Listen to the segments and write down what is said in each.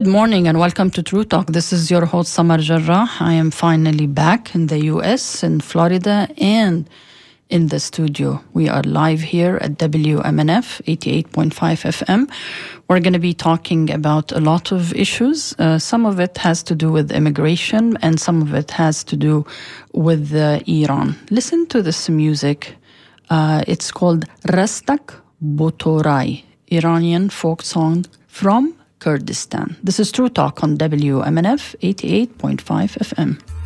Good morning and welcome to True Talk. This is your host Samar Jarrah. I am finally back in the US, in Florida, and in the studio. We are live here at WMNF 88.5 FM. We're going to be talking about a lot of issues. Uh, some of it has to do with immigration, and some of it has to do with uh, Iran. Listen to this music. Uh, it's called Rastak Botorai, Iranian folk song from Kurdistan. This is True Talk on WMNF 88.5 FM.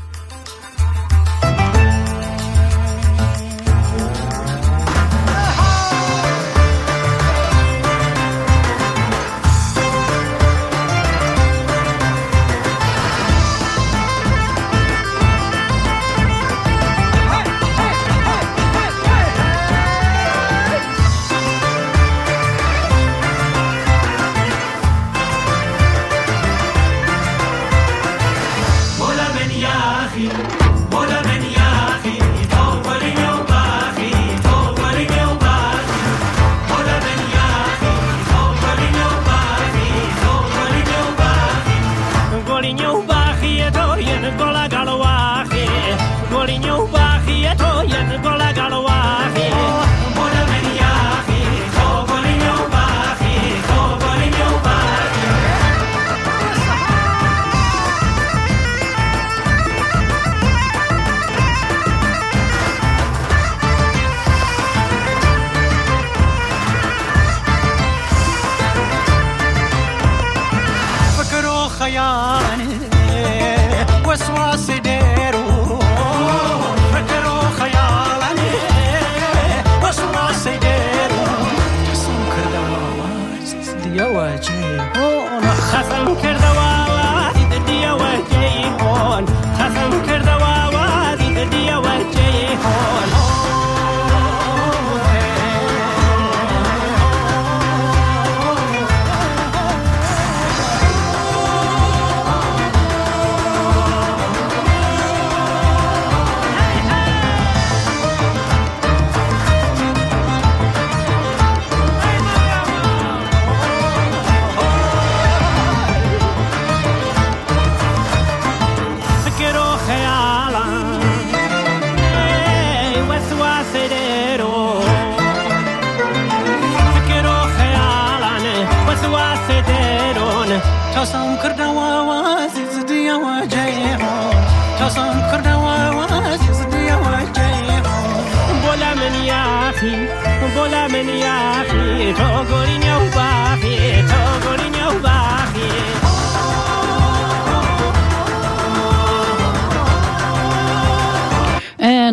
And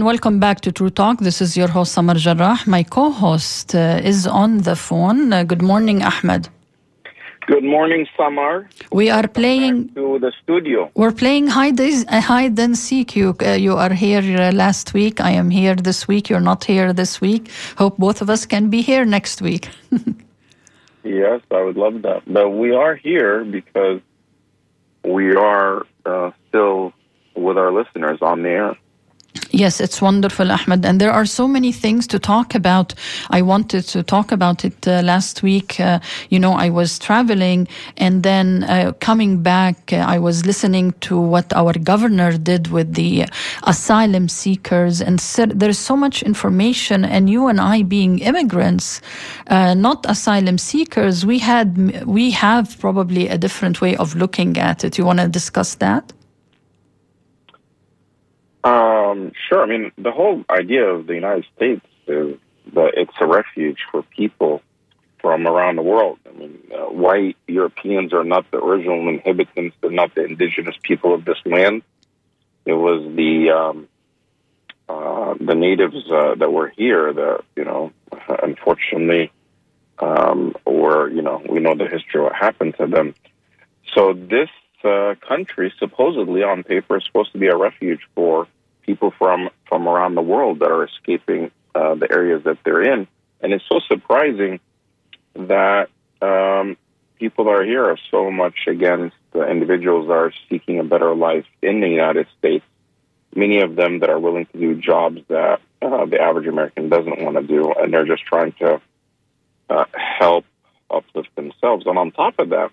welcome back to True Talk. This is your host Samar Jarrah. My co-host uh, is on the phone. Uh, good morning, Ahmed. Good morning, Samar. We are playing to the studio. We're playing hide, uh, hide and seek. You uh, you are here uh, last week. I am here this week. You're not here this week. Hope both of us can be here next week. yes, I would love that. But we are here because we are uh, still with our listeners on the air. Yes, it's wonderful, Ahmed. And there are so many things to talk about. I wanted to talk about it uh, last week. Uh, you know, I was traveling and then uh, coming back, uh, I was listening to what our governor did with the asylum seekers. And there's so much information. And you and I, being immigrants, uh, not asylum seekers, we had, we have probably a different way of looking at it. You want to discuss that? Um, sure. I mean, the whole idea of the United States is that it's a refuge for people from around the world. I mean, uh, white Europeans are not the original inhabitants; they're not the indigenous people of this land. It was the um, uh, the natives uh, that were here that you know, unfortunately, um, were you know, we know the history of what happened to them. So this uh, country, supposedly on paper, is supposed to be a refuge for people from from around the world that are escaping uh, the areas that they're in. And it's so surprising that um, people that are here are so much against the individuals that are seeking a better life in the United States. Many of them that are willing to do jobs that uh, the average American doesn't want to do, and they're just trying to uh, help uplift themselves. And on top of that,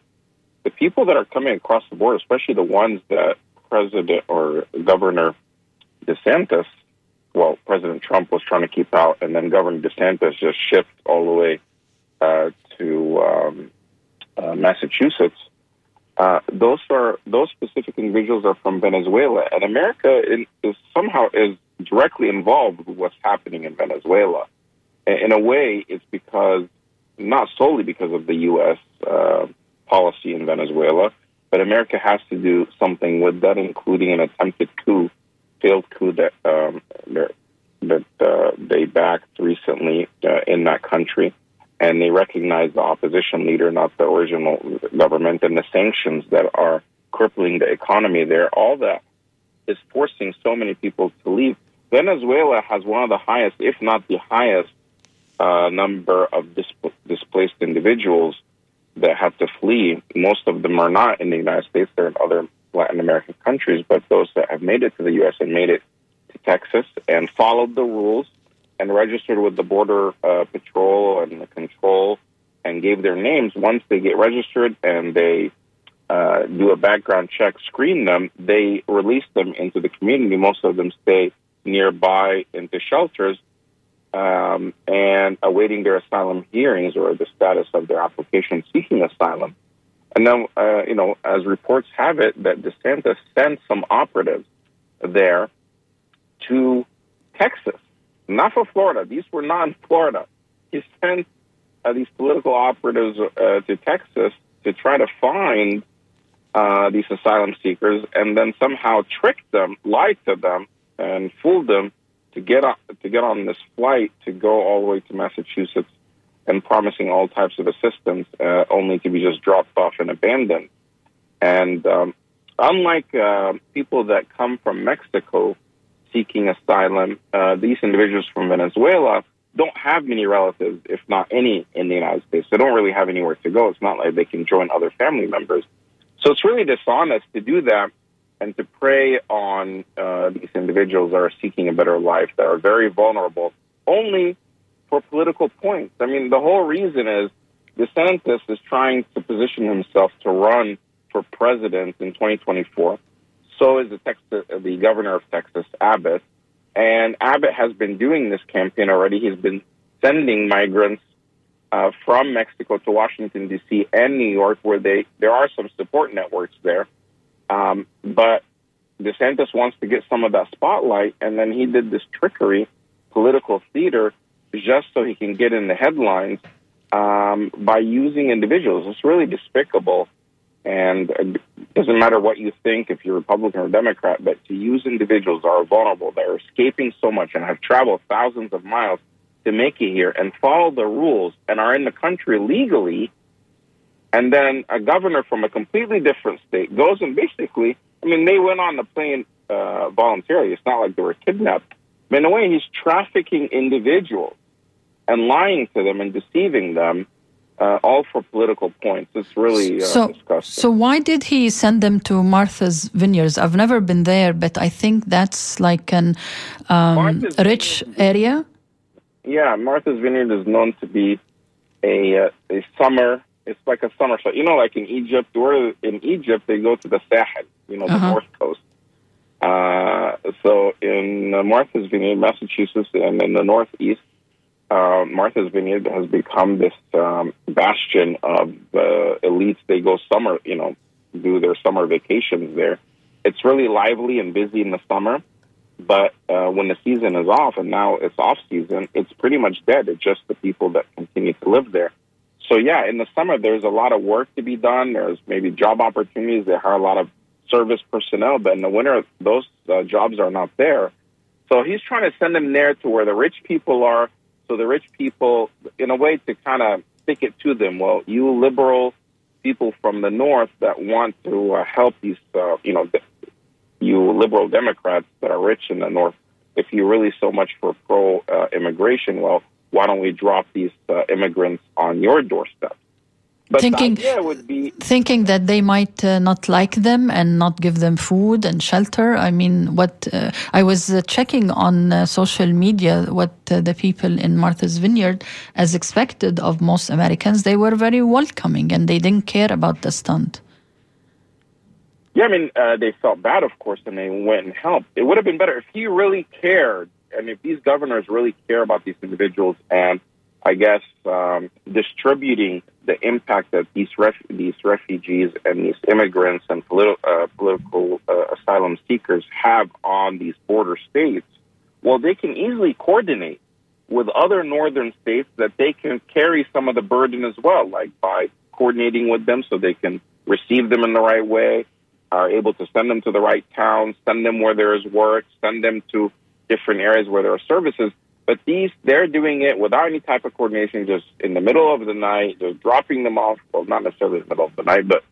the people that are coming across the border, especially the ones that President or Governor DeSantis, well, President Trump was trying to keep out, and then Governor DeSantis just shipped all the way uh, to um, uh, Massachusetts. Uh, those are those specific individuals are from Venezuela, and America in, is somehow is directly involved with what's happening in Venezuela. In a way, it's because not solely because of the U.S. Uh, policy in Venezuela, but America has to do something with that, including an attempted coup, failed coup that um, that uh, they backed recently uh, in that country and they recognize the opposition leader, not the original government, and the sanctions that are crippling the economy there. All that is forcing so many people to leave. Venezuela has one of the highest, if not the highest, uh, number of displaced individuals that have to flee. Most of them are not in the United States; they're in other Latin American countries. But those that have made it to the U.S. and made it to Texas and followed the rules and registered with the Border uh, Patrol and the control and gave their names. Once they get registered and they uh, do a background check, screen them, they release them into the community. Most of them stay nearby into shelters um, and awaiting their asylum hearings or the status of their application seeking asylum. And then, uh, you know, as reports have it, that DeSantis sent some operatives there to Texas not for Florida. These were not in Florida. He sent uh, these political operatives uh, to Texas to try to find uh, these asylum seekers and then somehow trick them, lie to them, and fool them to get on, to get on this flight to go all the way to Massachusetts and promising all types of assistance, uh, only to be just dropped off and abandoned. And um, unlike uh, people that come from Mexico seeking asylum, uh, these individuals from Venezuela don't have many relatives, if not any, in the United States. They don't really have anywhere to go. It's not like they can join other family members. So it's really dishonest to do that and to prey on uh, these individuals that are seeking a better life, that are very vulnerable, only for political points. I mean, the whole reason is DeSantis is trying to position himself to run for president in 2024. So is the Texas, the governor of Texas, Abbott. And Abbott has been doing this campaign already. He's been sending migrants uh, from Mexico to Washington D.C. and New York, where they there are some support networks there. Um, but DeSantis wants to get some of that spotlight, and then he did this trickery, political theater, just so he can get in the headlines um, by using individuals. It's really despicable. And it doesn't matter what you think, if you're Republican or Democrat, but to use individuals that are vulnerable, that are escaping so much and have traveled thousands of miles to make it here and follow the rules and are in the country legally, and then a governor from a completely different state goes and basically, I mean, they went on the plane uh, voluntarily. It's not like they were kidnapped. But in a way, he's trafficking individuals and lying to them and deceiving them uh, all for political points. It's really uh, so, disgusting. So why did he send them to Martha's Vineyards? I've never been there, but I think that's like an um, rich area. Yeah, Martha's Vineyard is known to be a uh, a summer. It's like a summer so You know, like in Egypt, where in Egypt they go to the Sahel, you know, the uh-huh. north coast. Uh, so in Martha's Vineyard, Massachusetts, and in the northeast, uh, Martha's Vineyard has become this um, bastion of uh, elites. They go summer, you know, do their summer vacations there. It's really lively and busy in the summer, but uh, when the season is off, and now it's off season, it's pretty much dead. It's just the people that continue to live there. So yeah, in the summer there's a lot of work to be done. There's maybe job opportunities. They hire a lot of service personnel, but in the winter those uh, jobs are not there. So he's trying to send them there to where the rich people are so the rich people, in a way, to kind of stick it to them. Well, you liberal people from the north that want to uh, help these, uh, you know, you liberal Democrats that are rich in the north, if you're really so much for pro uh, immigration, well, why don't we drop these uh, immigrants on your doorstep? But thinking, be, thinking that they might uh, not like them and not give them food and shelter. I mean, what uh, I was uh, checking on uh, social media, what uh, the people in Martha's Vineyard, as expected of most Americans, they were very welcoming and they didn't care about the stunt. yeah, I mean, uh, they felt bad, of course, and they went and helped. It would have been better if he really cared, and if these governors really care about these individuals, and I guess um, distributing the impact that these ref- these refugees and these immigrants and politi- uh, political uh, asylum seekers have on these border states. Well, they can easily coordinate with other northern states that they can carry some of the burden as well, like by coordinating with them so they can receive them in the right way are able to send them to the right towns, send them where there is work, send them to different areas where there are services. But these, they're doing it without any type of coordination, just in the middle of the night, just dropping them off. Well, not necessarily in the middle of the night, but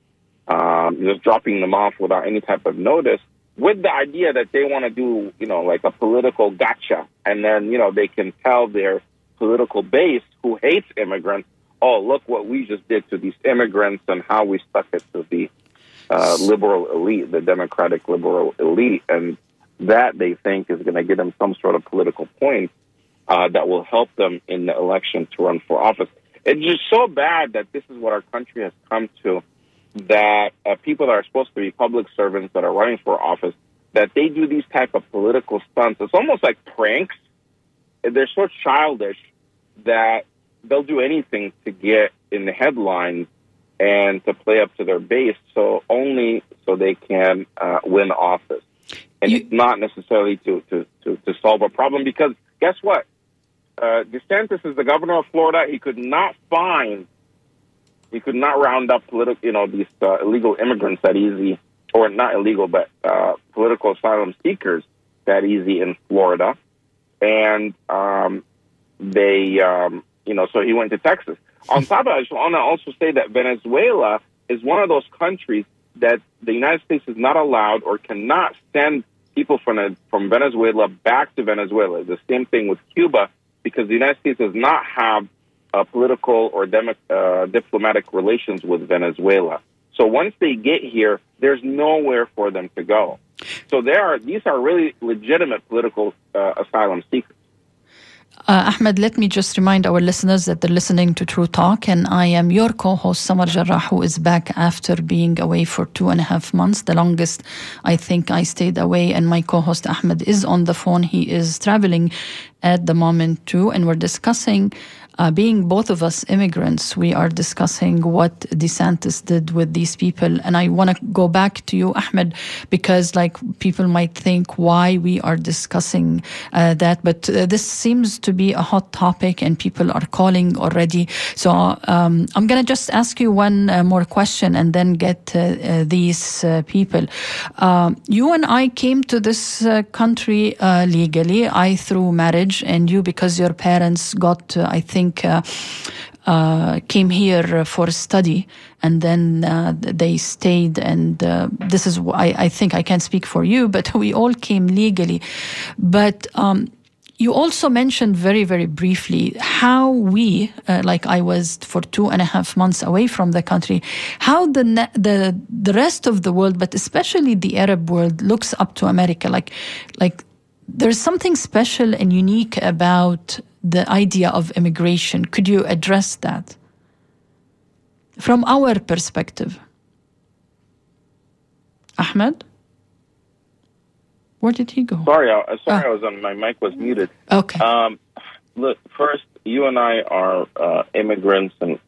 um, just dropping them off without any type of notice, with the idea that they want to do, you know, like a political gotcha, and then you know they can tell their political base who hates immigrants, oh, look what we just did to these immigrants and how we stuck it to the uh, liberal elite, the Democratic liberal elite, and that they think is going to give them some sort of political point uh, that will help them in the election to run for office. It's just so bad that this is what our country has come to. That uh, people that are supposed to be public servants that are running for office, that they do these type of political stunts. It's almost like pranks. They're so childish that they'll do anything to get in the headlines and to play up to their base, so only so they can uh, win office. And you, it's not necessarily to, to, to, to, solve a problem because guess what? Uh, DeSantis is the governor of Florida. He could not find, he could not round up political, you know, these uh, illegal immigrants that easy, or not illegal, but uh, political asylum seekers that easy in Florida. And um, they, um, you know, so he went to Texas. On top of that, I just want to also say that Venezuela is one of those countries that the United States is not allowed or cannot send people from from Venezuela back to Venezuela. The same thing with Cuba, because the United States does not have uh, political or dem- uh, diplomatic relations with Venezuela. So once they get here, there's nowhere for them to go. So there are these are really legitimate political uh, asylum seekers. Uh, Ahmed, let me just remind our listeners that they're listening to True Talk, and I am your co host, Samar Jarrah, who is back after being away for two and a half months, the longest I think I stayed away. And my co host, Ahmed, is on the phone. He is traveling at the moment, too, and we're discussing uh, being both of us immigrants, we are discussing what DeSantis did with these people. And I want to go back to you, Ahmed, because like people might think why we are discussing uh, that. But uh, this seems to be a hot topic and people are calling already. So um, I'm going to just ask you one uh, more question and then get uh, uh, these people. Um, you and I came to this country legally, I through marriage, and you because your parents got, I think, think, uh, uh, came here for study and then uh, they stayed and uh, this is I, I, think i can't speak for you but we all came legally. But um, you also mentioned very very briefly how we uh, like i was for two and a half months away from the country how the the the rest of the world but especially the arab world looks up to america. Like like there's something special and unique about the idea of immigration. Could you address that from our perspective? Ahmed? Where did he go? Sorry, I, sorry, oh. I was on. My mic was muted. Okay. Um, look, first, you and I are uh, immigrants, and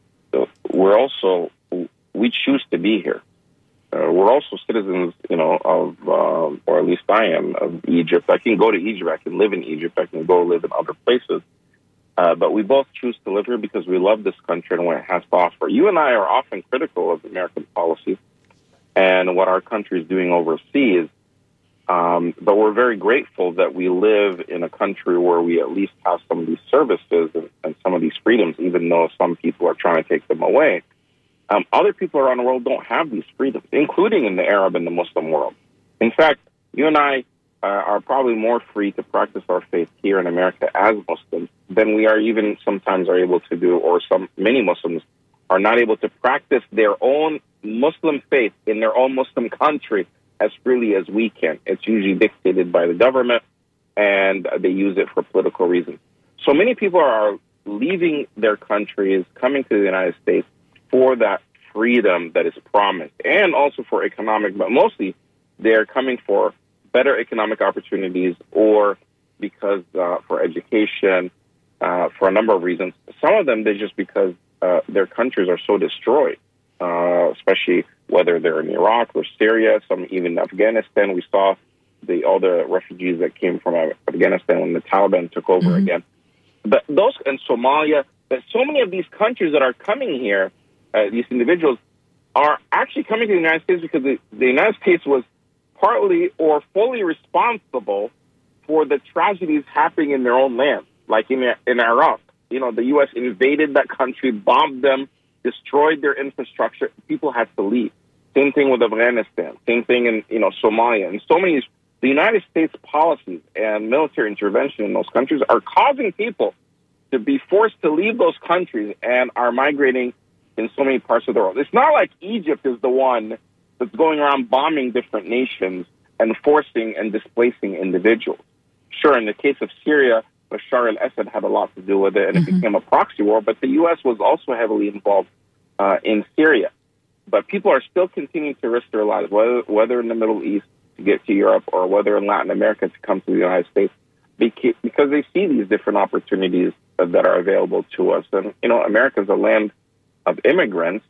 we're also we choose to be here. Uh, we're also citizens, you know, of, um, or at least I am, of Egypt. I can go to Egypt. I can live in Egypt. I can go live in other places. Uh, but we both choose to live here because we love this country and what it has to offer. You and I are often critical of American policy and what our country is doing overseas. Um, but we're very grateful that we live in a country where we at least have some of these services and, and some of these freedoms, even though some people are trying to take them away. Um, other people around the world don't have these freedoms, including in the Arab and the Muslim world. In fact, you and I uh, are probably more free to practice our faith here in America as Muslims than we are even sometimes are able to do, or some many Muslims are not able to practice their own Muslim faith in their own Muslim country as freely as we can. It's usually dictated by the government, and they use it for political reasons. So many people are leaving their countries, coming to the United States for that freedom that is promised, and also for economic, but mostly they're coming for better economic opportunities or because uh, for education, uh, for a number of reasons. Some of them, they just because uh, their countries are so destroyed, uh, especially whether they're in Iraq or Syria, some even Afghanistan. We saw the all the refugees that came from Afghanistan when the Taliban took over mm-hmm. again. But those in Somalia, but so many of these countries that are coming here, uh, these individuals are actually coming to the United States because the, the United States was partly or fully responsible for the tragedies happening in their own land, like in in Iraq. You know, the U.S. invaded that country, bombed them, destroyed their infrastructure. People had to leave. Same thing with Afghanistan. Same thing in you know Somalia and so many. The United States policies and military intervention in those countries are causing people to be forced to leave those countries and are migrating in so many parts of the world. It's not like Egypt is the one that's going around bombing different nations and forcing and displacing individuals. Sure, in the case of Syria, Bashar al-Assad had a lot to do with it, and mm-hmm. it became a proxy war. But the U.S. was also heavily involved uh, in Syria. But people are still continuing to risk their lives, whether whether in the Middle East to get to Europe or whether in Latin America to come to the United States, because they see these different opportunities that are available to us. And you know, America is a land of immigrants,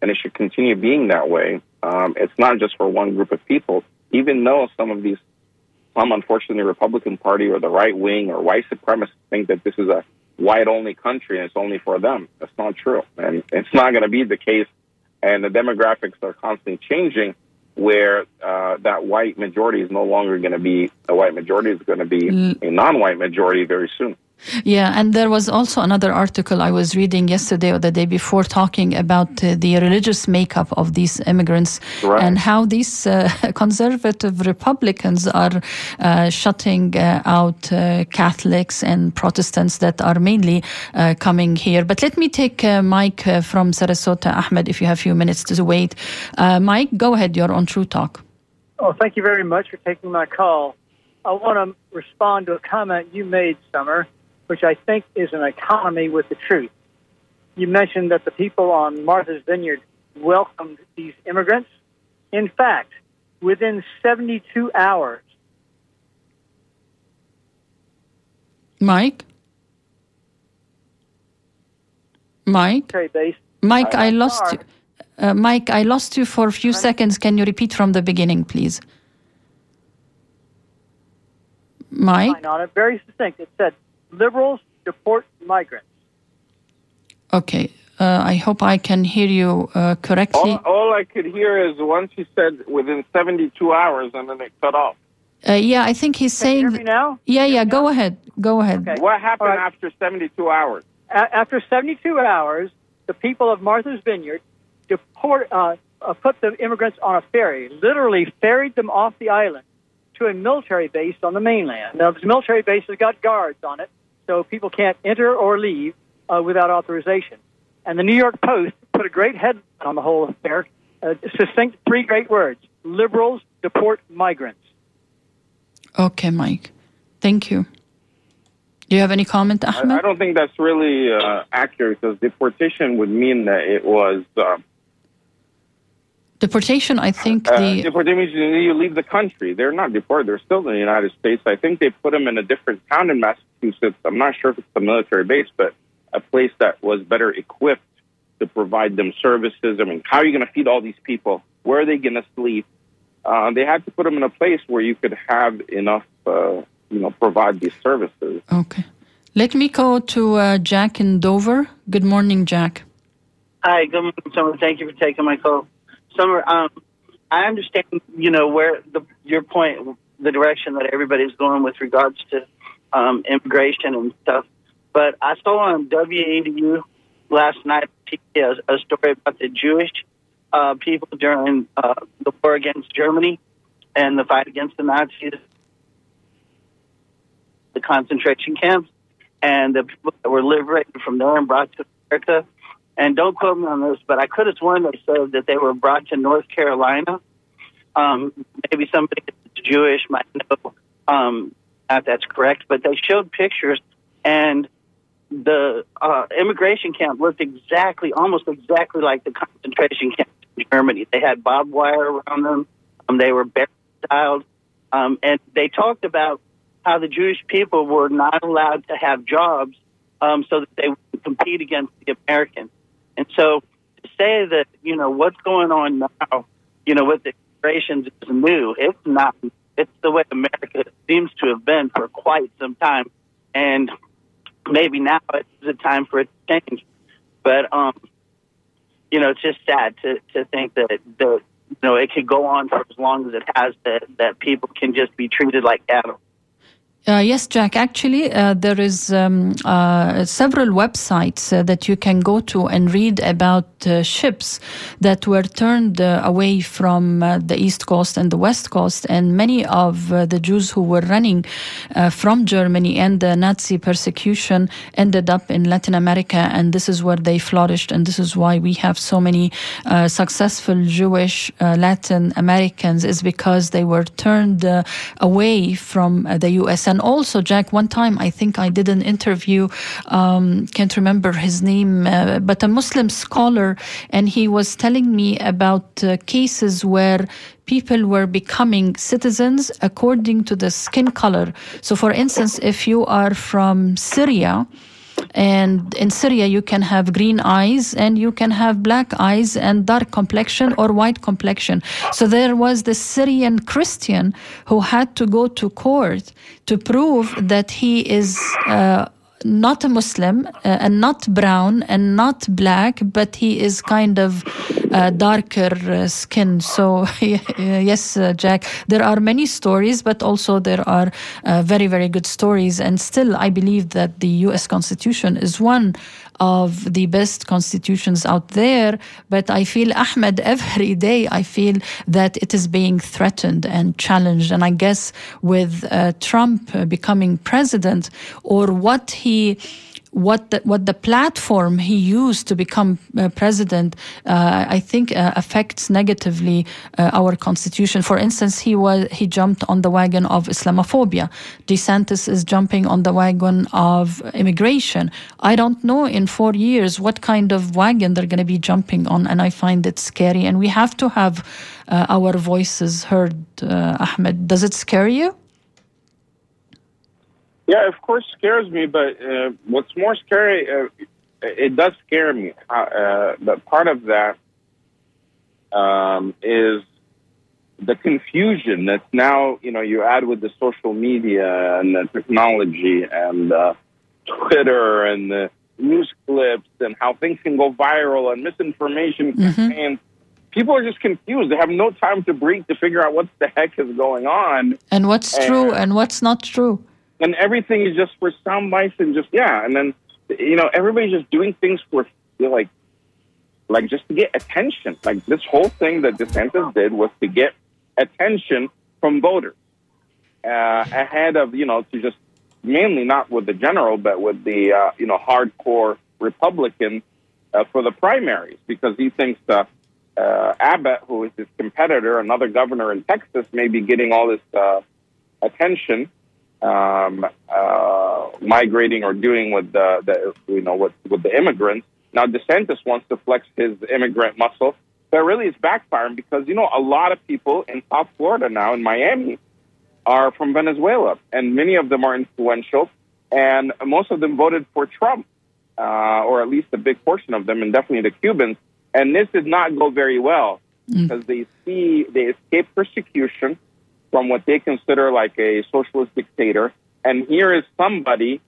and it should continue being that way. Um, it's not just for one group of people, even though some of these, some unfortunately Republican Party or the right wing or white supremacists think that this is a white only country and it's only for them. That's not true. And it's not going to be the case. And the demographics are constantly changing where uh, that white majority is no longer going to be a white majority, is going to be mm. a non white majority very soon. Yeah, and there was also another article I was reading yesterday or the day before talking about uh, the religious makeup of these immigrants right. and how these uh, conservative Republicans are uh, shutting uh, out uh, Catholics and Protestants that are mainly uh, coming here. But let me take Mike from Sarasota, Ahmed, if you have a few minutes to wait. Mike, go ahead, you're on True Talk. Oh, thank you very much for taking my call. I want to respond to a comment you made, Summer which I think is an economy with the truth. You mentioned that the people on Martha's Vineyard welcomed these immigrants. In fact, within 72 hours, Mike? Mike? Mike, I lost you. Uh, Mike, I lost you for a few seconds. Can you repeat from the beginning, please? Mike? On it, very succinct. It said liberals deport migrants. Okay. Uh, I hope I can hear you uh, correctly. All, all, I could hear is once he said within 72 hours and then it cut off. Uh, yeah, I think he's can saying. You hear me now? Yeah, yeah, go ahead. Go ahead. Okay. What happened right. after 72 hours? A- after 72 hours, the people of Martha's Vineyard deport, uh, uh, put the immigrants on a ferry, literally ferried them off the island to a military base on the mainland. Now, this military base has got guards on it so people can't enter or leave uh, without authorization. And the New York Post put a great headline on the whole affair, uh, succinct three great words: liberals deport migrants. Okay, Mike. Thank you. Do you have any comment, Ahmed? I, I don't think that's really uh, accurate because deportation would mean that it was. Um, deportation, I think uh, the deportation means you leave the country. They're not deported; they're still in the United States. I think they put them in a different town in Massachusetts Massachusetts. I'm not sure if it's a military base, but a place that was better equipped to provide them services. I mean, how are you going to feed all these people? Where are they going to sleep? Uh, they had to put them in a place where you could have enough, uh, you know, provide these services. Okay. Let me go to uh, Jack in Dover. Good morning, Jack. Hi, good morning, Summer. Thank you for taking my call. Summer, um, I understand, you know, where the, your point, the direction that everybody's going with regards to um, immigration and stuff. But I saw on WEDU last night a, a story about the Jewish uh, people during uh, the war against Germany and the fight against the Nazis, the concentration camps, and the people that were liberated from there and brought to America. And don't quote me on this, but I could have sworn they said that they were brought to North Carolina. Um, maybe somebody that's Jewish might know um, that's correct, but they showed pictures, and the uh, immigration camp looked exactly, almost exactly like the concentration camp in Germany. They had barbed wire around them. Um, they were barrel styled, um, and they talked about how the Jewish people were not allowed to have jobs um, so that they would compete against the Americans. And so to say that you know what's going on now, you know, with the immigration is new. It's not. It's the way America seems to have been for quite some time, and maybe now is the time for it to change. But um, you know, it's just sad to to think that the you know it could go on for as long as it has. That that people can just be treated like cattle. Uh, yes, Jack. Actually, uh, there is um, uh, several websites uh, that you can go to and read about uh, ships that were turned uh, away from the east coast and the west coast, and many of the Jews who were running from Germany and the Nazi persecution ended up in Latin America, and this is where they flourished, and this is why we have so many successful Jewish Latin Americans is because they were turned away from the U.S. And also, Jack, one time I think I did an interview, um, can't remember his name, uh, but a Muslim scholar, and he was telling me about uh, cases where people were becoming citizens according to the skin color. So, for instance, if you are from Syria, and in Syria, you can have green eyes and you can have black eyes and dark complexion or white complexion. So there was the Syrian Christian who had to go to court to prove that he is. Uh, not a Muslim uh, and not brown and not black, but he is kind of uh, darker uh, skin. So, yes, uh, Jack, there are many stories, but also there are uh, very, very good stories. And still, I believe that the US Constitution is one of the best constitutions out there. But I feel, Ahmed, every day I feel that it is being threatened and challenged. And I guess with uh, Trump becoming president or what he what the, what the platform he used to become uh, president, uh, I think, uh, affects negatively uh, our constitution. For instance, he was he jumped on the wagon of Islamophobia. DeSantis is jumping on the wagon of immigration. I don't know in four years what kind of wagon they're going to be jumping on, and I find it scary. And we have to have uh, our voices heard. Uh, Ahmed, does it scare you? Yeah, of course, scares me. But uh, what's more scary, uh, it does scare me. Uh, but part of that um, is the confusion that's now, you know, you add with the social media and the technology and uh, Twitter and the news clips and how things can go viral and misinformation mm-hmm. campaigns. People are just confused. They have no time to breathe to figure out what the heck is going on. And what's and, true and what's not true and everything is just for sound bites and just yeah, and then you know everybody's just doing things for like like just to get attention. Like this whole thing that DeSantis did was to get attention from voters uh, ahead of you know to just mainly not with the general but with the uh, you know hardcore Republicans uh, for the primaries because he thinks that uh, Abbott, who is his competitor, another governor in Texas, may be getting all this uh, attention um, uh, migrating or doing with the, the you know with, with the immigrants. Now DeSantis wants to flex his immigrant muscle, but really it's backfiring because you know a lot of people in South Florida now in Miami are from Venezuela, and many of them are influential, and most of them voted for Trump, uh, or at least a big portion of them, and definitely the Cubans. And this did not go very well mm. because they see they escape persecution from what they consider like a socialist dictator. And here is somebody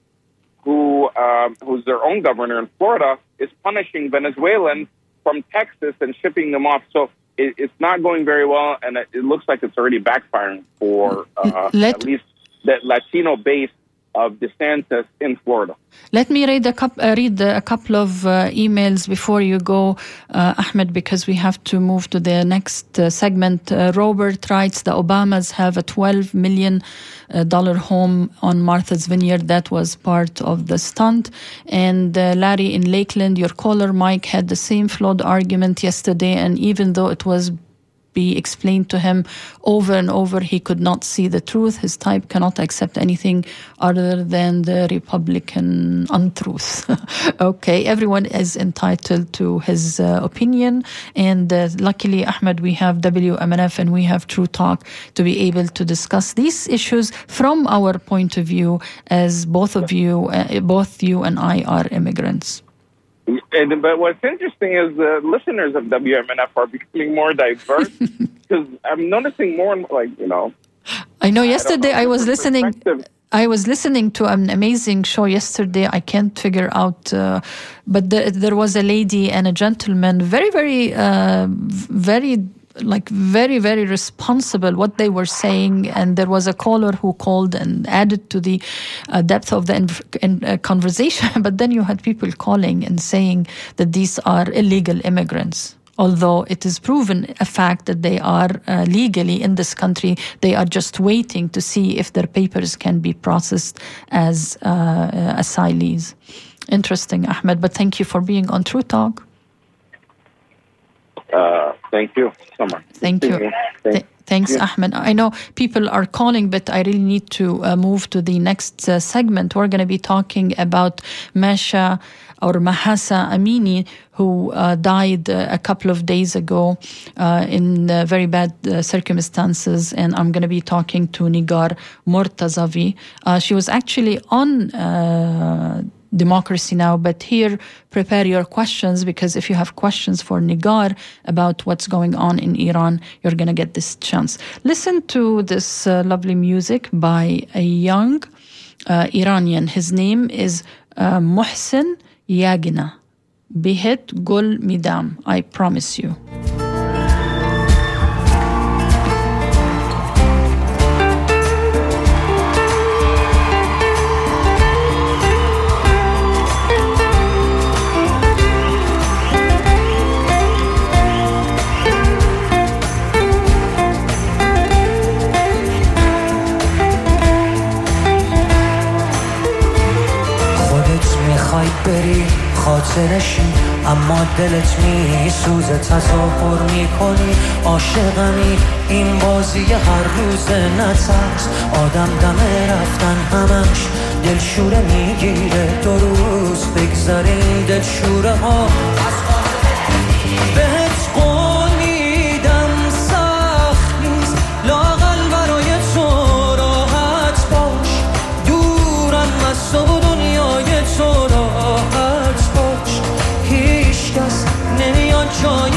who, um, who's their own governor in Florida, is punishing Venezuelans from Texas and shipping them off. So it, it's not going very well, and it, it, looks like it's already backfiring for uh, Let- at least the Latino base of DeSantis in Florida. Let me read a, couple, uh, read a couple of uh, emails before you go, uh, Ahmed, because we have to move to the next uh, segment. Uh, Robert writes the Obamas have a $12 million uh, home on Martha's Vineyard. That was part of the stunt. And Larry in Lakeland, your caller, Mike, had the same flawed argument yesterday. And even though it was be explained to him over and over. He could not see the truth. His type cannot accept anything other than the Republican untruth. okay, everyone is entitled to his uh, opinion. And uh, luckily, Ahmed, we have WMNF and we have True Talk to be able to discuss these issues from our point of view as both of you, uh, both you and I are immigrants. And, but what's interesting is the listeners of WMNF are becoming more diverse because I'm noticing more like you know. I know. Yesterday, I, I was listening. I was listening to an amazing show yesterday. I can't figure out, uh, but the, there was a lady and a gentleman, very, very, uh, very like very very responsible what they were saying. And there was a caller who called and added to the uh, depth of the in, in, uh, conversation. But then you had people calling and saying that these are illegal immigrants. Although it is proven a fact that they are uh, legally in this country they are just waiting to see if their papers can be processed as uh, uh, asylees. Interesting ahmed but thank you for being on true talk. Uh, thank you, so much. Thank you. Thank Thanks, you. Ahmed. I know people are calling, but I really need to uh, move to the next uh, segment. We're going to be talking about Masha or Mahsa Amini, who uh, died uh, a couple of days ago uh, in very bad uh, circumstances. And I'm going to be talking to Nigar Mortazavi. she was actually on democracy now. But here, prepare your questions because if you have questions for Nigar about what's going on in Iran, you're going to get this chance. Listen to this uh, lovely music by a young uh, Iranian. His name is uh, Mohsen Yeganeh. Bihet Gul Midam. I promise you. خاطرشی اما دلت می سوزه تظاهر می‌کنی عاشقمی. این بازی هر روز نترس آدم دمه رفتن همش دلشوره می‌گیره. دو روز بگذاریم دلشوره ها еще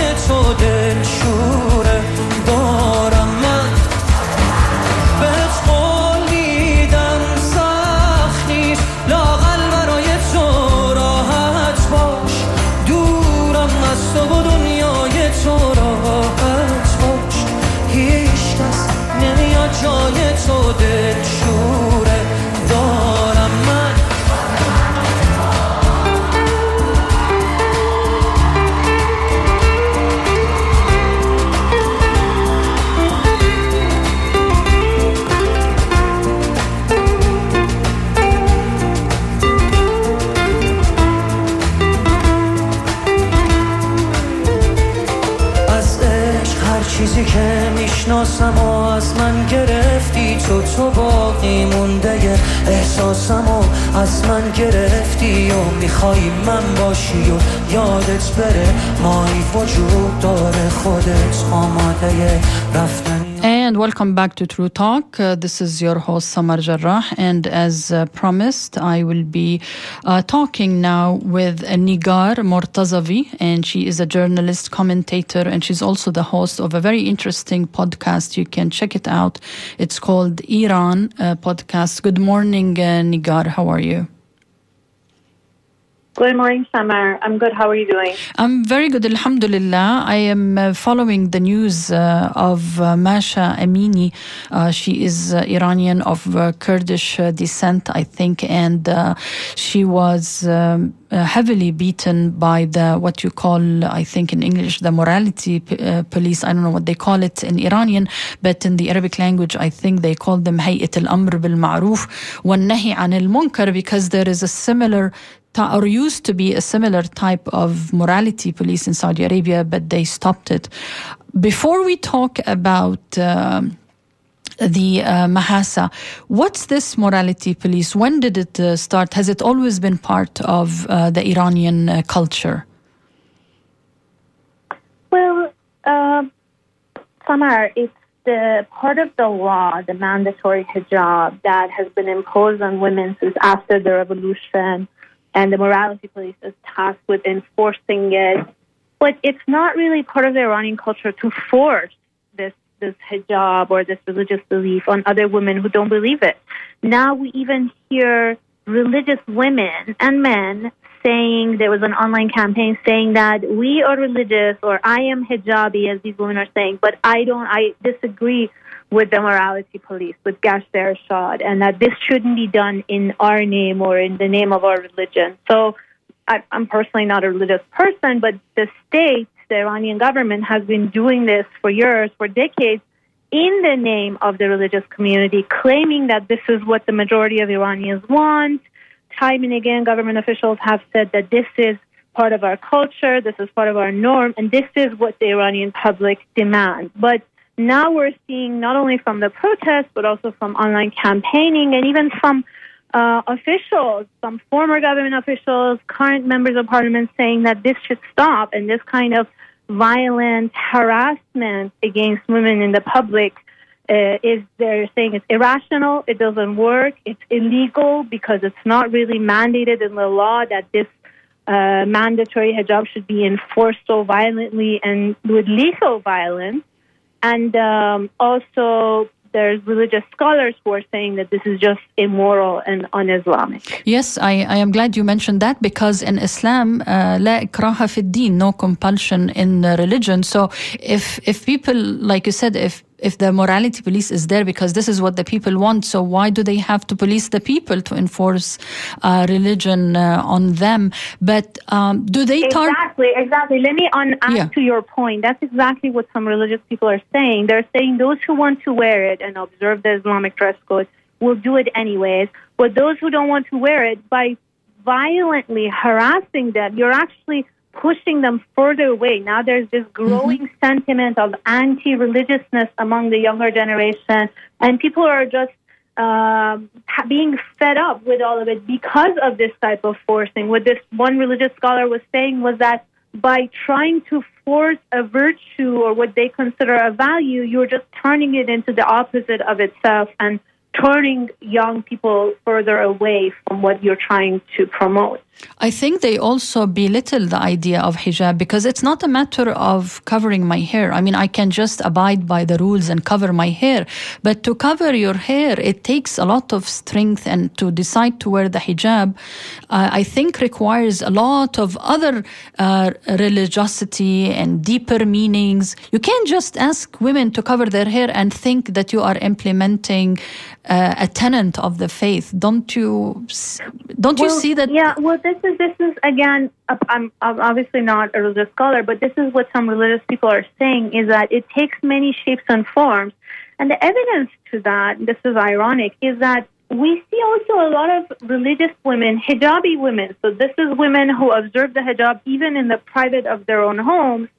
می‌شناسم و از من گرفتی تو تو باقی مونده. احساسم و از من گرفتی و می‌خوای من باشی و یادت بره. مایی وجود داره خودت آماده رفتن And welcome back to True Talk. Uh, this is your host Samar Jarrah, and as uh, promised, I will be uh, talking now with Nigar Mortazavi, and she is a journalist, commentator, and she's also the host of a very interesting podcast. You can check it out. It's called Iran uh, Podcast. Good morning, uh, Nigar. How are you? Good morning, Samar. I'm good. How are you doing? I'm very good, Alhamdulillah. I am uh, following the news uh, of uh, Masha Amini. Uh, she is uh, Iranian of uh, Kurdish descent, I think, and she was um, heavily beaten by the what you call, I think, in English, the morality police. I don't know what they call it in Iranian, but in the Arabic language, I think they call them Hayat al-Amr bil-Ma'ruf wa nahi an al-Munkar because there is a similar or used to be a similar type of morality police in Saudi Arabia, but they stopped it. Before we talk about um, the uh, Mahasa, what's this morality police? When did it uh, start? Has it always been part of uh, the Iranian uh, culture? Well, uh, Samar, it's the part of the law, the mandatory hijab that has been imposed on women since after the revolution, and the morality police is tasked with enforcing it. But it's not really part of the Iranian culture to force this this hijab or this religious belief on other women who don't believe it. Now we even hear religious women and men saying there was an online campaign saying that we are religious or I am hijabi, as these women are saying, but I don't, I disagree with the morality police, with Gasht Ershad, and that this shouldn't be done in our name or in the name of our religion. So I, I'm personally not a religious person, but the state, the Iranian government, has been doing this for years, for decades, in the name of the religious community, claiming that this is what the majority of Iranians want time and again, government officials have said that this is part of our culture, this is part of our norm, and this is what the Iranian public demands. But now we're seeing not only from the protests, but also from online campaigning and even from uh, officials, some former government officials, current members of parliament saying that this should stop and this kind of violent harassment against women in the public uh, is they're saying it's irrational, it doesn't work, it's illegal because it's not really mandated in the law that this uh, mandatory hijab should be enforced so violently and with lethal violence. And um, also, there's religious scholars who are saying that this is just immoral and un-Islamic. Yes, I, I am glad you mentioned that because in Islam, uh, لا إكراه في الدين, no compulsion in religion. So if if people, like you said, if if the morality police is there because this is what the people want, so why do they have to police the people to enforce uh, religion uh, on them? But um, do they tar- exactly exactly? Let me on add Yeah. to your point. That's exactly what some religious people are saying. They're saying those who want to wear it and observe the Islamic dress code will do it anyways, but those who don't want to wear it by violently harassing them, you're actually pushing them further away. Now there's this growing sentiment of anti-religiousness among the younger generation, and people are just um, ha- being fed up with all of it because of this type of forcing. What this one religious scholar was saying was that by trying to force a virtue or what they consider a value, you're just turning it into the opposite of itself and turning young people further away from what you're trying to promote. I think they also belittle the idea of hijab because it's not a matter of covering my hair. I mean, I can just abide by the rules and cover my hair. But to cover your hair, it takes a lot of strength. And to decide to wear the hijab, uh, I think requires a lot of other uh, religiosity and deeper meanings. You can't just ask women to cover their hair and think that you are implementing uh, a tenant of the faith. Don't you? Don't you see that? Yeah, well, this is this is again. I'm, I'm obviously not a religious scholar, but this is what some religious people are saying: is that it takes many shapes and forms, and the evidence to that. This is ironic: is that we see also a lot of religious women, hijabi women. So this is women who observe the hijab even in the private of their own homes.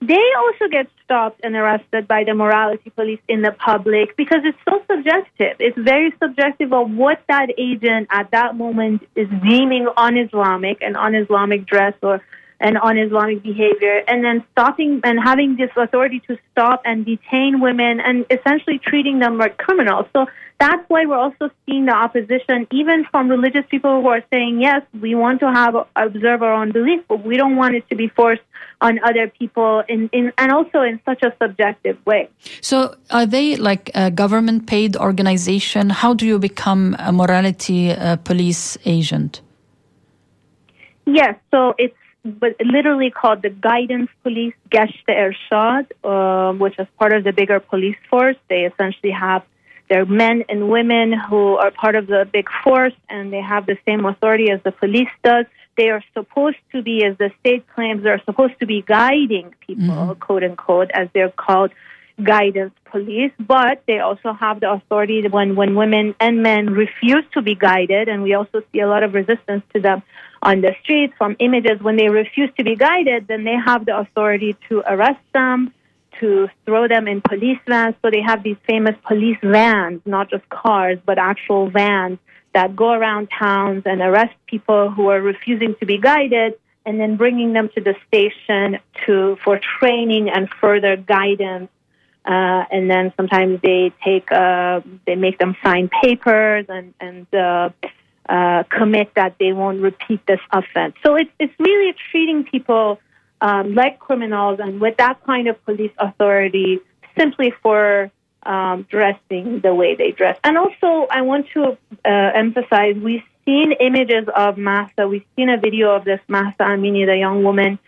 They also get stopped and arrested by the morality police in the public because it's so subjective. It's very subjective of what that agent at that moment is deeming un-Islamic and un-Islamic dress or an un-Islamic behavior, and then stopping and having this authority to stop and detain women and essentially treating them like criminals. So that's why we're also seeing the opposition, even from religious people who are saying, yes, we want to have observe our own belief, but we don't want it to be forced on other people, in, in and also in such a subjective way. So, are they like a government paid organization? How do you become a morality uh, police agent? Yes, so it's but literally called the Guidance Police Gasht Ershad, uh, which is part of the bigger police force. They essentially have their men and women who are part of the big force, and they have the same authority as the police does. They are supposed to be, as the state claims, they're supposed to be guiding people, mm-hmm. quote unquote, as they're called guidance police, but they also have the authority when, when women and men refuse to be guided, and we also see a lot of resistance to them on the streets from images. When they refuse to be guided, then they have the authority to arrest them, to throw them in police vans. So they have these famous police vans, not just cars, but actual vans that go around towns and arrest people who are refusing to be guided and then bringing them to the station to for training and further guidance. Uh, and then sometimes they take uh, they make them sign papers and and uh, uh, commit that they won't repeat this offense. So it's it's really treating people um, like criminals and with that kind of police authority simply for um, dressing the way they dress. And also, I want to uh, emphasize we've seen images of Mahsa. We've seen a video of this Mahsa Amini, the young woman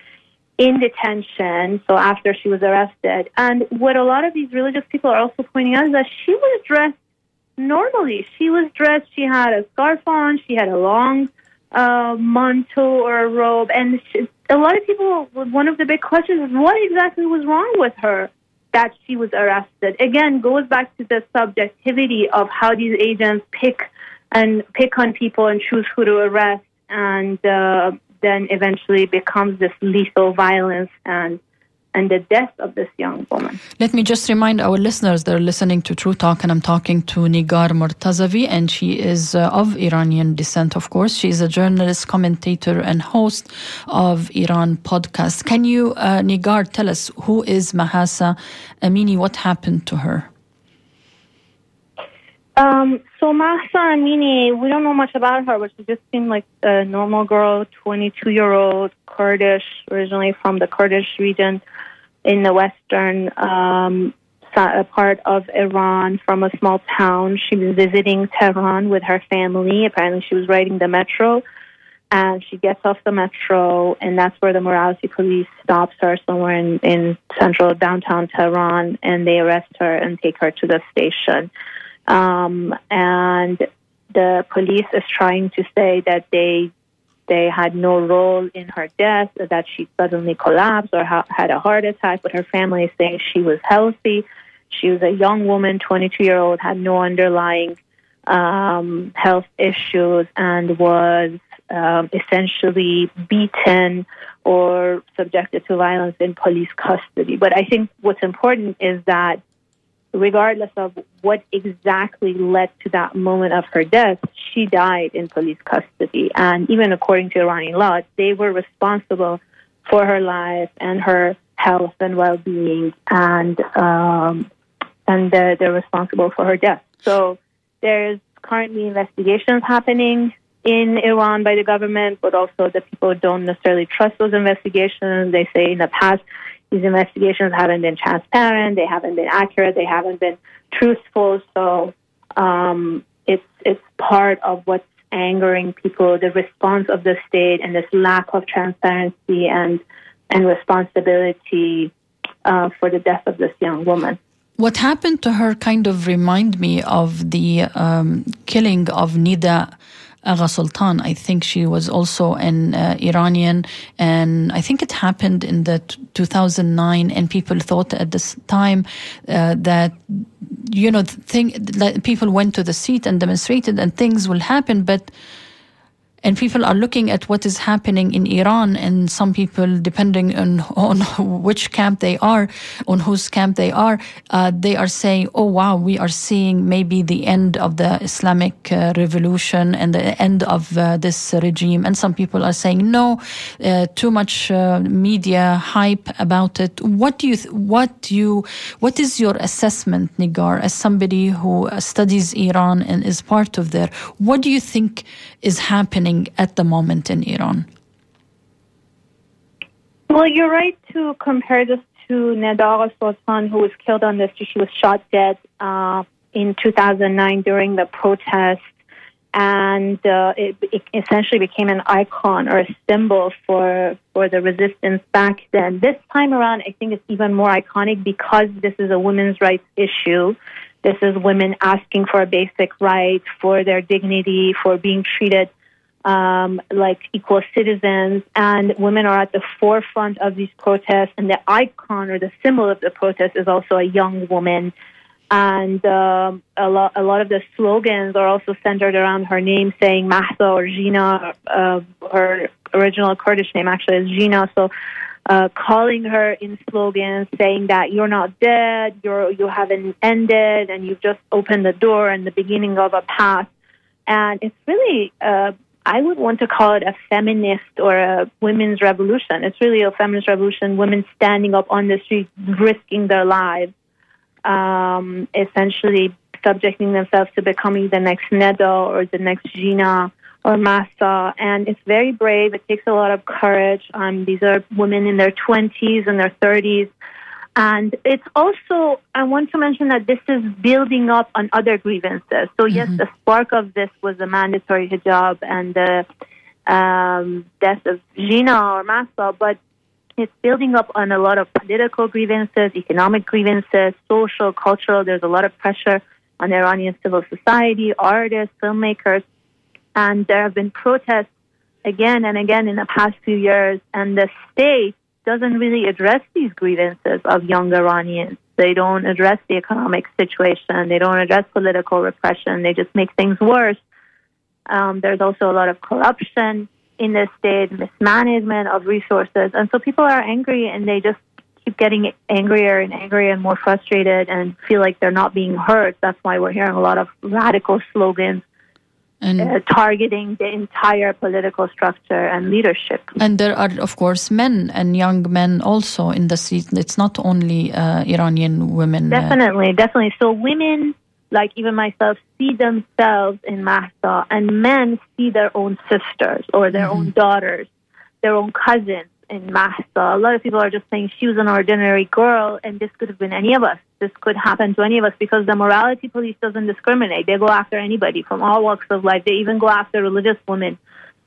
in detention, so after she was arrested. And what a lot of these religious people are also pointing out is that she was dressed normally. She was dressed, she had a scarf on, she had a long uh, manto or a robe. And she, a lot of people, one of the big questions is what exactly was wrong with her? That she was arrested. Again, goes back to the subjectivity of how these agents pick and pick on people and choose who to arrest, and uh, then eventually becomes this lethal violence and and the death of this young woman. Let me just remind our listeners that are listening to True Talk, and I'm talking to Negar Mortazavi, and she is uh, of Iranian descent, of course. She is a journalist, commentator, and host of Iran podcast. Can you, uh, Negar, tell us who is Mahsa Amini? What happened to her? Um, so Mahsa Amini, we don't know much about her, but she just seemed like a normal girl, 22 year old Kurdish, originally from the Kurdish region in the western um, part of Iran from a small town. She was visiting Tehran with her family. Apparently, she was riding the metro. And she gets off the metro, and that's where the morality police stops her somewhere in, in central downtown Tehran, and they arrest her and take her to the station. Um, and the police is trying to say that they they had no role in her death, that she suddenly collapsed or ha- had a heart attack, but her family is saying she was healthy. She was a young woman, 22 year old, had no underlying um, health issues, and was um, essentially beaten or subjected to violence in police custody. But I think what's important is that regardless of what exactly led to that moment of her death, she died in police custody. And even according to Iranian law, they were responsible for her life and her health and well-being, and um, and they're, they're responsible for her death. So there's currently investigations happening in Iran by the government, but also the people don't necessarily trust those investigations. They say in the past these investigations haven't been transparent, they haven't been accurate, they haven't been truthful. So um, it's it's part of what's angering people, the response of the state and this lack of transparency and and responsibility uh, for the death of this young woman. What happened to her kind of remind me of the um, killing of Neda Agha Sultan. I think she was also an uh, Iranian, and I think it happened in the t- 2009. And people thought at this time uh, that you know, thing, like people went to the street and demonstrated, and things will happen, but and people are looking at what is happening in Iran, and some people, depending on on which camp they are, on whose camp they are, uh, they are saying, "Oh wow, we are seeing maybe the end of the Islamic uh, revolution and the end of uh, this regime." And some people are saying, "No, uh, too much uh, media hype about it." What do you what do you what is your assessment, Negar, as somebody who studies Iran and is part of there? What do you think is happening? Happening at the moment in Iran? Well, you're right to compare this to Neda Sultan, who was killed on street. She was shot dead uh, in 2009 during the protest. And uh, it, it, essentially became an icon or a symbol for for the resistance back then. This time around, I think it's even more iconic because this is a women's rights issue. This is women asking for a basic right, for their dignity, for being treated um, like equal citizens, and women are at the forefront of these protests. And the icon or the symbol of the protest is also a young woman And um, a, lot, a lot of the slogans are also centered around her name, saying Mahsa or Jina. Uh, her original Kurdish name actually is Jina. So uh, calling her in slogans, saying that you're not dead, you're you haven't ended, and you've just opened the door and the beginning of a path. And it's really, uh, I would want to call it a feminist or a women's revolution. It's really a feminist revolution. Women standing up on the street, risking their lives, um, essentially subjecting themselves to becoming the next Neda or the next Jina or Mahsa, and it's very brave. It takes a lot of courage. Um, these are women in their 20s and their 30s. And it's also, I want to mention that this is building up on other grievances. So, yes, mm-hmm. the spark of this was the mandatory hijab and the um, death of Jina or Mahsa, but it's building up on a lot of political grievances, economic grievances, social, cultural. There's a lot of pressure on Iranian civil society, artists, filmmakers and there have been protests again and again in the past few years, and the state doesn't really address these grievances of young Iranians. They don't address the economic situation. They don't address political repression. They just make things worse. Um, there's also a lot of corruption in the state, mismanagement of resources. And so people are angry and they just keep getting angrier and angrier and more frustrated and feel like they're not being heard. That's why we're hearing a lot of radical slogans and uh, targeting the entire political structure and leadership. And there are, of course, men and young men also in the seat. It's not only uh, Iranian women. Uh, definitely, uh, definitely. So women, like even myself, see themselves in Mahsa, and men see their own sisters or their mm-hmm. own daughters, their own cousins in Mahsa. A lot of people are just saying she was an ordinary girl, and this could have been any of us. This could happen to any of us because the morality police doesn't discriminate. They go after anybody from all walks of life. They even go after religious women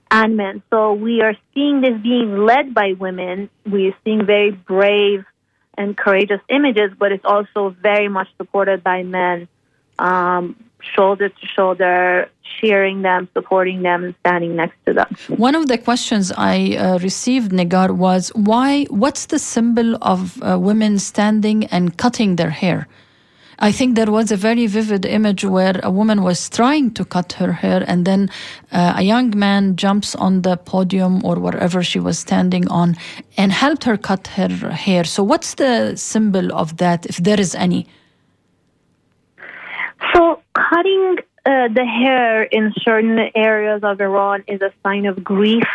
and men. So we are seeing this being led by women. We are seeing very brave and courageous images, but it's also very much supported by men. Um, shoulder to shoulder, cheering them, supporting them, and standing next to them. One of the questions I uh, received, Negar, was why? What's the symbol of uh, women standing and cutting their hair? I think there was a very vivid image where a woman was trying to cut her hair, and then uh, a young man jumps on the podium or wherever she was standing on and helped her cut her hair. So, what's the symbol of that, if there is any? Cutting uh, the hair in certain areas of Iran is a sign of grief.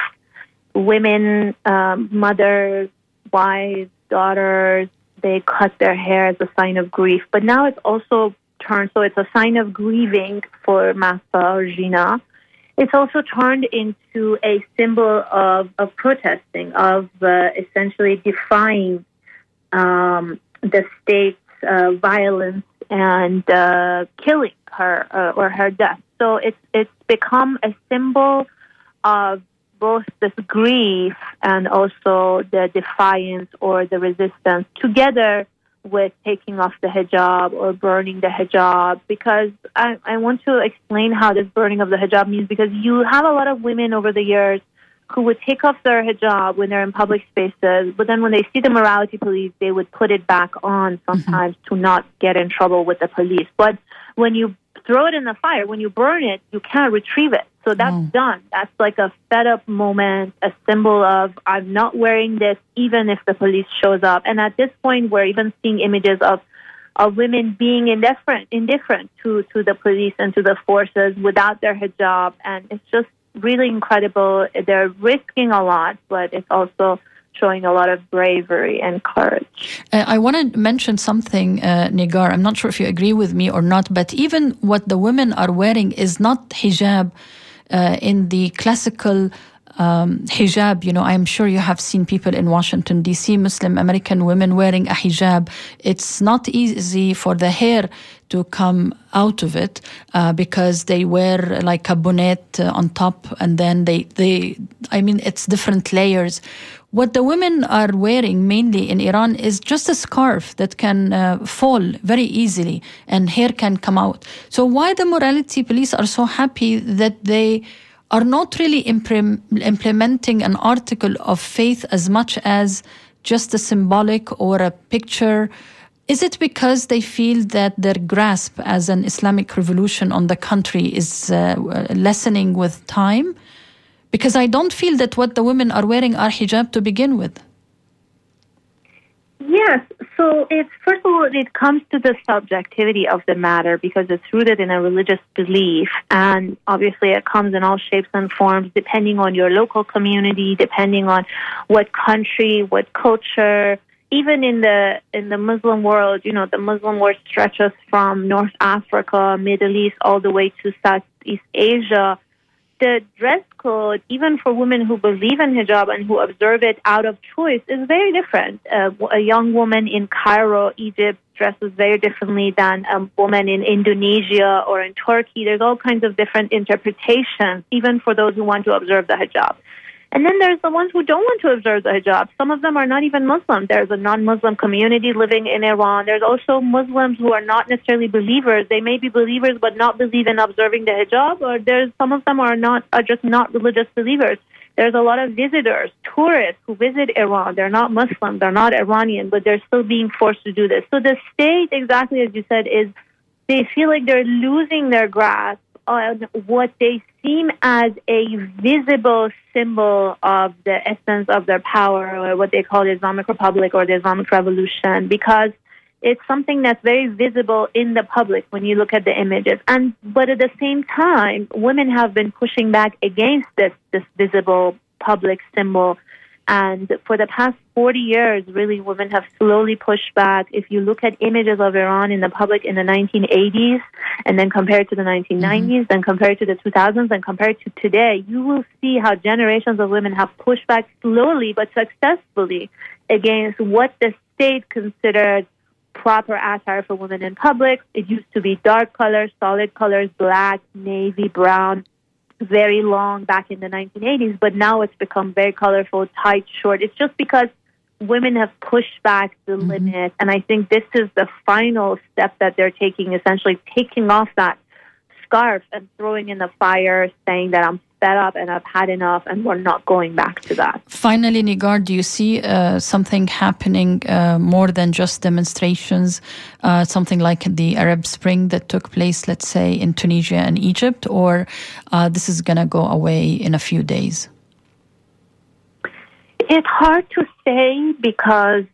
Women, um, mothers, wives, daughters, they cut their hair as a sign of grief. But now it's also turned, so it's a sign of grieving for Mahsa or Jina. It's also turned into a symbol of, of protesting, of uh, essentially defying um, the state's uh, violence and uh, killing her uh, or her death. So it's it's become a symbol of both this grief and also the defiance or the resistance together with taking off the hijab or burning the hijab because I, I want to explain how this burning of the hijab means because you have a lot of women over the years who would take off their hijab when they're in public spaces, but then when they see the morality police, they would put it back on sometimes mm-hmm. to not get in trouble with the police. But when you throw it in the fire, when you burn it, you can't retrieve it. So that's mm. done. That's like a fed up moment, a symbol of I'm not wearing this even if the police shows up. And at this point, we're even seeing images of of women being indifferent, indifferent to, to the police and to the forces without their hijab. And it's just really incredible. They're risking a lot, but it's also showing a lot of bravery and courage. Uh, I want to mention something, uh, Negar. I'm not sure if you agree with me or not, but even what the women are wearing is not hijab uh, in the classical um, hijab. You know, I'm sure you have seen people in Washington, D.C., Muslim American women wearing a hijab. It's not easy for the hair to come out of it uh, because they wear like a bonnet uh, on top and then they, they, I mean, it's different layers. What the women are wearing mainly in Iran is just a scarf that can uh, fall very easily and hair can come out. So why the morality police are so happy that they are not really implementing an article of faith as much as just a symbolic or a picture Is it because they feel that their grasp as an Islamic revolution on the country is uh, lessening with time? Because I don't feel that what the women are wearing are hijab to begin with. Yes. It's first of all, it comes to the subjectivity of the matter because it's rooted in a religious belief, and obviously it comes in all shapes and forms depending on your local community, depending on what country, what culture. Even in the in the Muslim world, you know, the Muslim world stretches from North Africa, Middle East, all the way to Southeast Asia the dress code, even for women who believe in hijab and who observe it out of choice, is very different. Uh, a young woman in Cairo, Egypt, dresses very differently than a woman in Indonesia or in Turkey. There's all kinds of different interpretations, even for those who want to observe the hijab. And then there's the ones who don't want to observe the hijab. Some of them are not even Muslim. There's a non-Muslim community living in Iran. There's also Muslims who are not necessarily believers. They may be believers but not believe in observing the hijab. Or there's some of them are not are just not religious believers. There's a lot of visitors, tourists who visit Iran. They're not Muslim. They're not Iranian, but they're still being forced to do this. So the state, exactly as you said, is they feel like they're losing their grasp on what they seem as a visible symbol of the essence of their power, or what they call the Islamic Republic or the Islamic Revolution, because it's something that's very visible in the public when you look at the images. And but at the same time, women have been pushing back against this this visible public symbol and for the past 40 years, really, women have slowly pushed back. If you look at images of Iran in the public in the 1980s, and then compared to the 1990s, mm-hmm. then compared to the 2000s, and compared to today, you will see how generations of women have pushed back slowly but successfully against what the state considered proper attire for women in public. It used to be dark colors, solid colors, black, navy, brown, very long back in the 1980s, but now it's become very colorful, tight, short. It's just because women have pushed back the mm-hmm. limit. And I think this is the final step that they're taking, essentially taking off that scarf and throwing in the fire, saying that I'm fed up and I've had enough and we're not going back to that. Finally, Negar, do you see uh, something happening uh, more than just demonstrations, uh, something like the Arab Spring that took place, let's say, in Tunisia and Egypt, or uh, this is going to go away in a few days? It's hard to say because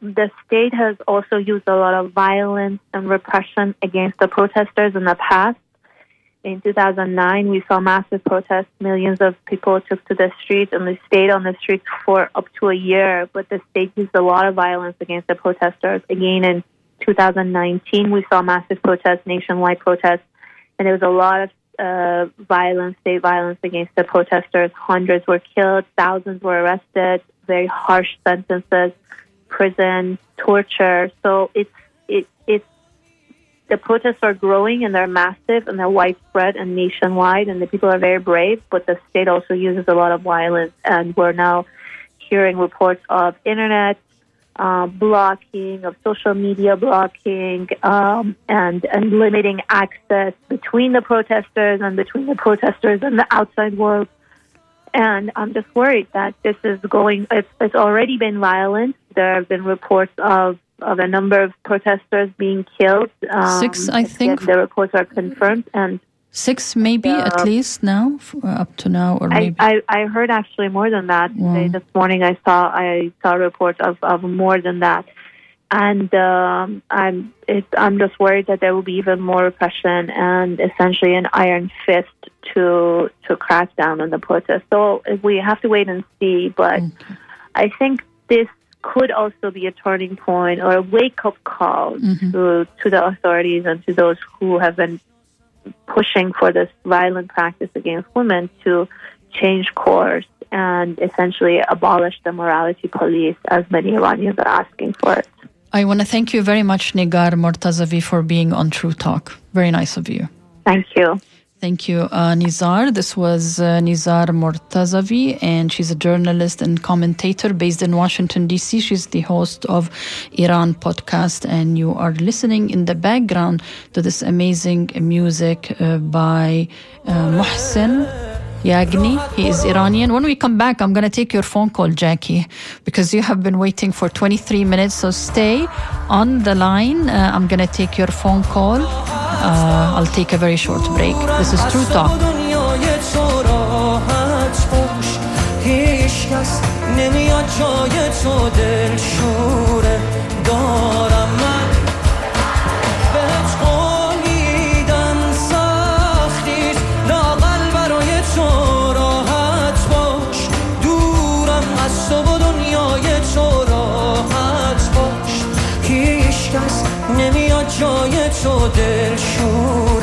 the state has also used a lot of violence and repression against the protesters in the past. In 2009, we saw massive protests. Millions of people took to the streets and they stayed on the streets for up to a year. But the state used a lot of violence against the protesters. Again, in 2019, we saw massive protests, nationwide protests, and there was a lot of uh, violence, state violence against the protesters. Hundreds were killed, thousands were arrested, very harsh sentences, prison, torture. So it's the protests are growing and they're massive and they're widespread and nationwide, and the people are very brave. But the state also uses a lot of violence, and we're now hearing reports of internet uh, blocking, of social media blocking, um, and and limiting access between the protesters and between the protesters and the outside world. And I'm just worried that this is going. It's, it's already been violent. There have been reports of of a number of protesters being killed. Um, Six, I think. The reports are confirmed, and six maybe uh, at least now, uh, up to now, or maybe. I, I, I heard actually more than that wow. today. This morning, I saw I saw reports of, of more than that, and um, I'm it, I'm just worried that there will be even more repression and essentially an iron fist to to crack down on the protest. So we have to wait and see, but okay. I think this could also be a turning point or a wake up call mm-hmm. to to the authorities and to those who have been pushing for this violent practice against women to change course and essentially abolish the morality police as many Iranians are asking for it. I want to thank you very much, Negar Mortazavi, for being on True Talk. Very nice of you. Thank you. Thank you, uh, Nizar. This was uh, Nizar Mortazavi, and she's a journalist and commentator based in Washington, D.C. She's the host of Iran podcast, and you are listening in the background to this amazing music uh, by uh, Mohsen Yeganeh. He is Iranian. When we come back, I'm going to take your phone call, Jackie, because you have been waiting for 23 minutes. So stay on the line. Uh, I'm going to take your phone call Uh, I'll take a very short break. This is True Talk. نمیاد جای تو دل جای تو دل شوره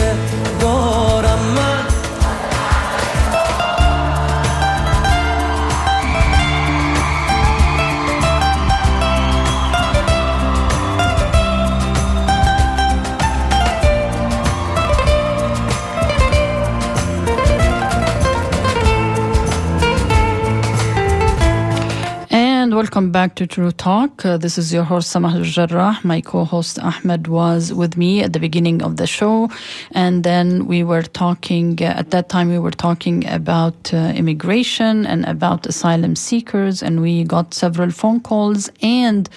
welcome back to True Talk. Uh, this is your host Samar Jarrah. My co-host Ahmed was with me at the beginning of the show, and then we were talking. Uh, at that time, we were talking about uh, immigration and about asylum seekers, and we got several phone calls and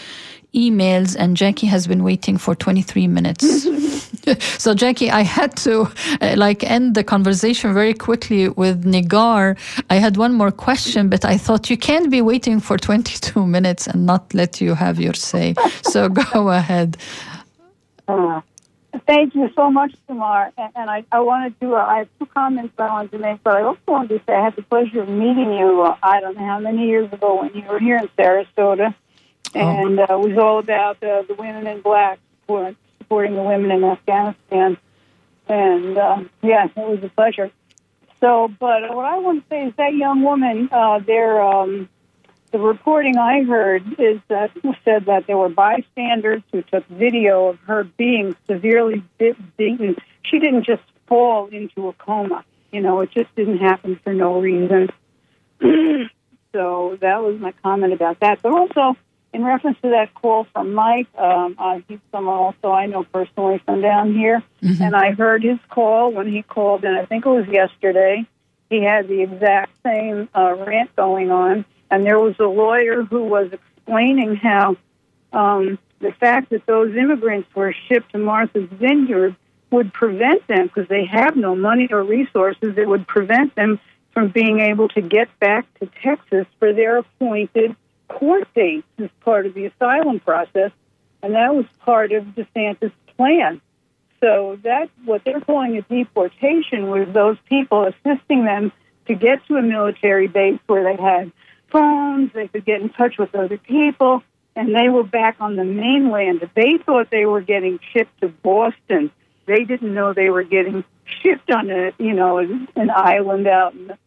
emails. And Jackie has been waiting for 23 minutes. so Jackie, I had to uh, like end the conversation very quickly with Negar. I had one more question, but I thought you can't be waiting for 22 minutes and not let you have your say. So go ahead. Uh, thank you so much, Samar. And, and I, I wanted to, uh, I have two comments I wanted to make, but I also wanted to say I had the pleasure of meeting you, uh, I don't know how many years ago when you were here in Sarasota. And uh, it was all about uh, the women in black support, supporting the women in Afghanistan. And uh, yeah, it was a pleasure. So, but what I want to say is that young woman, uh, there, um, the reporting I heard is that said that there were bystanders who took video of her being severely bit, beaten. She didn't just fall into a coma. You know, it just didn't happen for no reason. so that was my comment about that. But also, in reference to that call from Mike, um, uh, he's someone also I know personally from down here, Mm-hmm. and I heard his call when he called, and I think it was yesterday. He had the exact same uh, rant going on, and there was a lawyer who was explaining how um, the fact that those immigrants were shipped to Martha's Vineyard would prevent them, because they have no money or resources, it would prevent them from being able to get back to Texas for their appointed court dates as part of the asylum process, and that was part of DeSantis' plan. So that what they're calling a deportation was those people assisting them to get to a military base where they had phones, they could get in touch with other people, and they were back on the mainland. They thought they were getting shipped to Boston. They didn't know they were getting shipped on a you know an island out in the,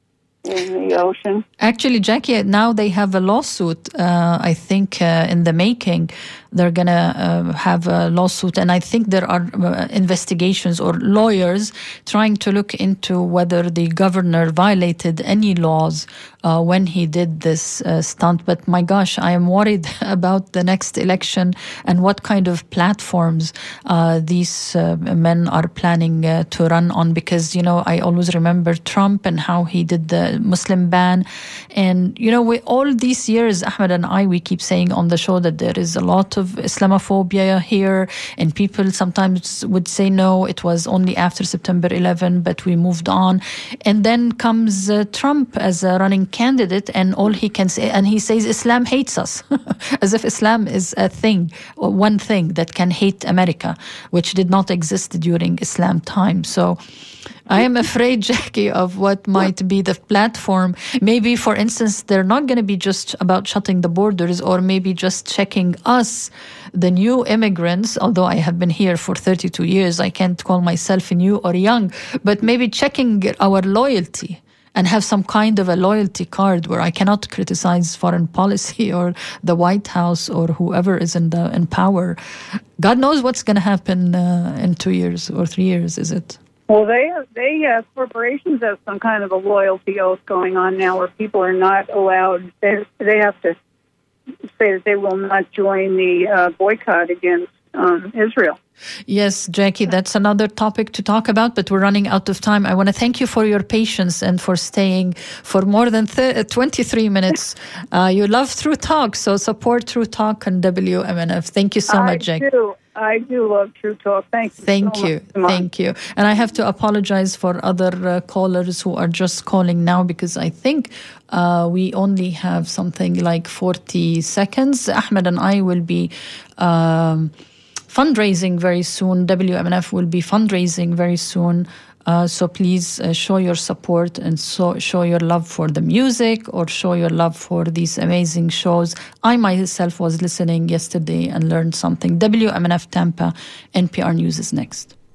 in the ocean. Actually, Jackie, now they have a lawsuit. Uh, I think uh, in the making, they're gonna uh, have a lawsuit, and I think there are uh, investigations or lawyers trying to look into whether the governor violated any laws uh, when he did this uh, stunt. But my gosh, I am worried about the next election and what kind of platforms uh, these uh, men are planning to run on. Because you know, I always remember Trump and how he did the Muslim ban, and you know, we all these years, Ahmed and I, we keep saying on the show that there is a lot of Islamophobia here, and people sometimes would say no, it was only after September 11, but we moved on, and then comes uh, Trump as a running candidate, and all he can say, and he says Islam hates us, as if Islam is a thing, one thing that can hate America, which did not exist during Islam time. So. I am afraid, Jackie, of what might be the platform. Maybe, for instance, they're not going to be just about shutting the borders or maybe just checking us, the new immigrants. Although I have been here for 32 years, I can't call myself new or young, but maybe checking our loyalty and have some kind of a loyalty card where I cannot criticize foreign policy or the White House or whoever is in the in power. God knows what's going to happen uh, in two years or three years. Is it? Well, they they uh, corporations have some kind of a loyalty oath going on now, where people are not allowed. They they have to say that they will not join the uh, boycott against um, Israel. Yes, Jackie, that's another topic to talk about, but we're running out of time. I want to thank you for your patience and for staying for more than th- 23 minutes. Uh, you love True Talk, so support True Talk and WMNF. Thank you so I much, Jackie. do. I do love True Talk. Thank you. Thank so you. much, Thank you. And I have to apologize for other uh, callers who are just calling now because I think uh, we only have something like 40 seconds. Ahmed and I will be. Um, fundraising very soon. WMNF will be fundraising very soon. Uh, so please uh, show your support and so show your love for the music or show your love for these amazing shows. I myself was listening yesterday and learned something. WMNF Tampa, NPR News is next.